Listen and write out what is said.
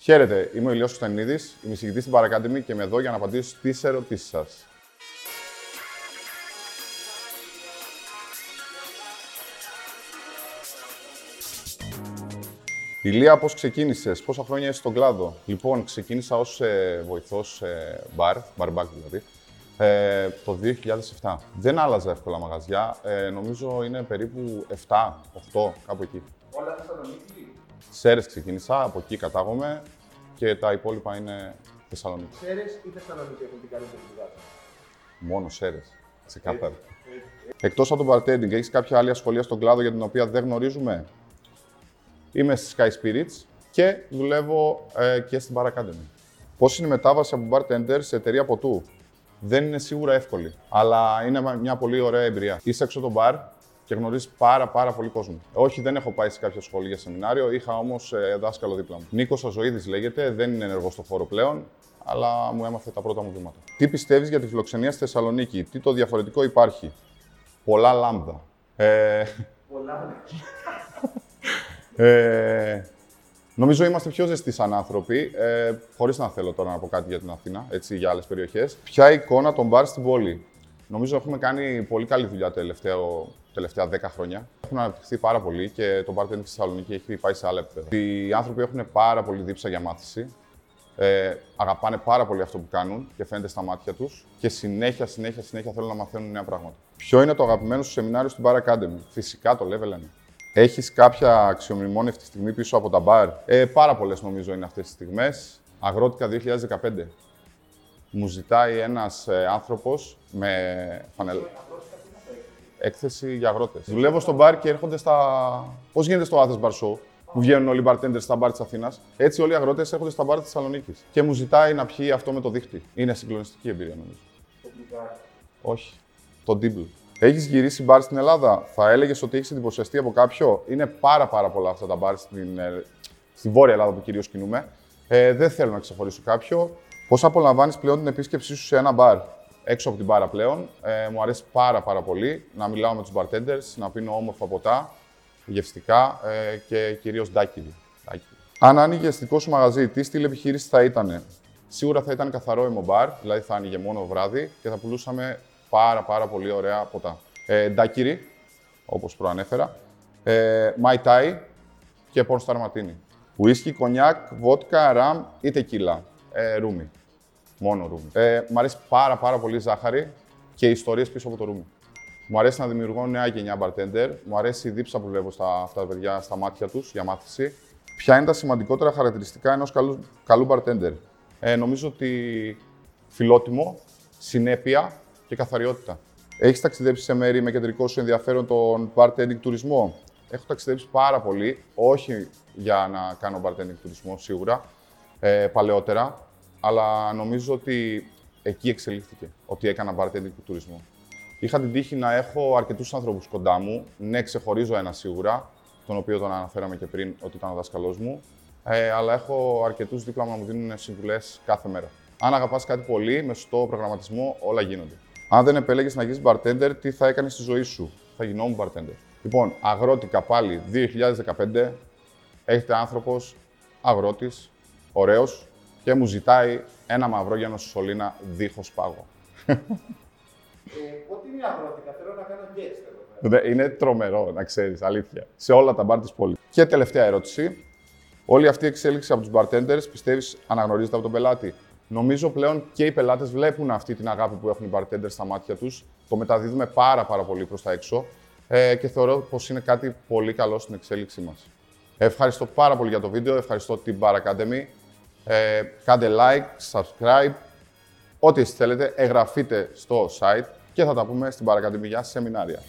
Χαίρετε, είμαι ο Ηλιός Κωνσταντινίδης, είμαι εισηγητής στην Παρακάντημη και είμαι εδώ για να απαντήσω στις ερωτήσεις σας. Ηλία, πώς ξεκίνησες, πόσα χρόνια είσαι στον κλάδο; Λοιπόν, ξεκίνησα ως ε, βοηθός ε, μπαρ, μπαρμπάκ δηλαδή, ε, το 2007. Δεν άλλαζα εύκολα μαγαζιά, ε, νομίζω είναι περίπου 7, 8, κάπου εκεί. Όλα Θεσσαλονίκη. Σέρες ξεκίνησα, από εκεί κατάγομαι και τα υπόλοιπα είναι Θεσσαλονίκη. Σέρες ή Θεσσαλονίκη έχουν την καλύτερη δουλειά. Μόνο Σέρες. Ξεκάθαρα. Εκτός από το bartending, έχεις κάποια άλλη ασχολία στον κλάδο για την οποία δεν γνωρίζουμε; Είμαι στη Sky Spirits και δουλεύω ε, και στην Bar Academy. Πώς είναι η μετάβαση από bartender σε εταιρεία ποτού. Δεν είναι σίγουρα εύκολη, αλλά είναι μια πολύ ωραία εμπειρία. Είσαι έξω το μπαρ και γνωρίζει πάρα πάρα πολύ κόσμο. Όχι, δεν έχω πάει σε κάποια σχολή για σεμινάριο, είχα όμως ε, δάσκαλο δίπλα μου. Νίκος Αζοίδη λέγεται, δεν είναι ενεργός στο χώρο πλέον, αλλά μου έμαθε τα πρώτα μου βήματα. Τι πιστεύεις για τη φιλοξενία στη Θεσσαλονίκη, τι το διαφορετικό υπάρχει; Πολλά λάμδα. Ε, Πολλά. ε, νομίζω είμαστε πιο ζεστοί σαν άνθρωποι, ε, χωρίς να θέλω τώρα να πω κάτι για την Αθήνα, έτσι, για άλλες περιοχές. Ποια εικόνα των μπαρ στην πόλη; Νομίζω έχουμε κάνει πολύ καλή δουλειά τελευταίο, τελευταία 10 χρόνια. Έχουν αναπτυχθεί πάρα πολύ και το bartending στη Θεσσαλονίκη έχει πάει σε άλλα επίπεδα. Οι άνθρωποι έχουν πάρα πολύ δίψα για μάθηση. Ε, αγαπάνε πάρα πολύ αυτό που κάνουν και φαίνεται στα μάτια τους και συνέχεια, συνέχεια, συνέχεια θέλουν να μαθαίνουν νέα πράγματα. Ποιο είναι το αγαπημένο σου σεμινάριο στην Bar Academy, Φυσικά το Level 1. Έχεις κάποια αξιομνημόνευτη στιγμή πίσω από τα μπαρ. Ε, πάρα πολλές νομίζω είναι αυτές τις στιγμές. Αγρότικα 2015. Μου ζητάει ένας ε, άνθρωπος με φανελ... έκθεση για αγρότες. Δουλεύω στο μπαρ και έρχονται στα. Πώς γίνεται στο Athens Bar Show, που βγαίνουν όλοι οι bartenders στα μπαρ της Αθήνας. Έτσι, όλοι οι αγρότες έρχονται στα μπαρ της Θεσσαλονίκης. Και μου ζητάει να πιει αυτό με το δίχτυ. Είναι συγκλονιστική εμπειρία, νομίζω. Το μπλουκάρι. Όχι. Το Dibble. Έχεις γυρίσει μπαρ στην Ελλάδα; Θα έλεγες ότι έχεις εντυπωσιαστεί από κάποιο; Είναι πάρα, πάρα πολλά αυτά τα μπαρ στην, ε, στη Βόρεια Ελλάδα που κυρίως κινούμε. Ε, δεν θέλω να ξεχωρίσω κάποιο. Πώς απολαμβάνεις πλέον την επίσκεψή σου σε ένα μπαρ έξω από την μπάρα πλέον; Ε, μου αρέσει πάρα, πάρα πολύ να μιλάω με τους bartenders, να πίνω όμορφα ποτά, γευστικά ε, και κυρίως ντάκιδι. Αν άνοιγες αστικό σου μαγαζί, τι στυλ επιχείρησης θα ήταν. Σίγουρα θα ήταν καθαρό αιμομπάρ, δηλαδή θα άνοιγε μόνο βράδυ και θα πουλούσαμε πάρα πάρα πολύ ωραία ποτά. Ε, ντάκυρι, όπως προανέφερα, ε, Mai Tai και Porn Star Martini. Ουίσκι, κονιάκ, βότκα, ραμ ή τεκίλα. Ε, ρούμι. Μόνο ρούμι. Ε, μ' αρέσει πάρα πάρα πολύ η ζάχαρη και οι ιστορίες πίσω από το ρούμι. Μου αρέσει να δημιουργώ νέα γενιά bartender. Μου αρέσει η δίψα που βλέπω στα, αυτά τα παιδιά στα μάτια τους για μάθηση. Ποια είναι τα σημαντικότερα χαρακτηριστικά ενός καλού, καλού bartender; Ε, νομίζω ότι φιλότιμο, συνέπεια και καθαριότητα. Έχεις ταξιδέψει σε μέρη με κεντρικό σου ενδιαφέρον τον bartending τουρισμό; Έχω ταξιδέψει πάρα πολύ, όχι για να κάνω bartending τουρισμό σίγουρα, ε, παλαιότερα, αλλά νομίζω ότι εκεί εξελίχθηκε, ότι έκανα bartending τουρισμό. Είχα την τύχη να έχω αρκετούς άνθρωπου κοντά μου. Ναι, ξεχωρίζω ένα σίγουρα, τον οποίο τον αναφέραμε και πριν ότι ήταν ο δάσκαλό μου. Ε, αλλά έχω αρκετούς δίπλα μου να μου δίνουν συμβουλές κάθε μέρα. Αν αγαπάς κάτι πολύ, με σωστό προγραμματισμό, όλα γίνονται. Αν δεν επέλεγες να γίνεις bartender, τι θα έκανες στη ζωή σου; Θα γινόμουν bartender. Λοιπόν, αγρότικα πάλι 2015. Έχετε άνθρωπος, αγρότης, ωραίος και μου ζητάει ένα μαυρόγιανο στη σωλήνα δίχως πάγο. Ε, ό,τι είναι αγρότικα, θέλω να κάνω guest εδώ πέρα. Δε- Είναι τρομερό, να ξέρεις, αλήθεια. Σε όλα τα μπαρ της πόλης. Και τελευταία ερώτηση. Όλη αυτή η εξέλιξη από τους bartenders πιστεύεις αναγνωρίζεται από τον πελάτη; Νομίζω πλέον και οι πελάτες βλέπουν αυτή την αγάπη που έχουν οι bartenders στα μάτια τους. Το μεταδίδουμε πάρα, πάρα πολύ προς τα έξω ε, και θεωρώ πως είναι κάτι πολύ καλό στην εξέλιξή μας. Ευχαριστώ πάρα πολύ για το βίντεο. Ευχαριστώ την Bar Academy. Ε, κάντε like, subscribe. Ό,τι εσείς θέλετε, εγγραφείτε στο site και θα τα πούμε στην Bar Academy για σεμινάρια.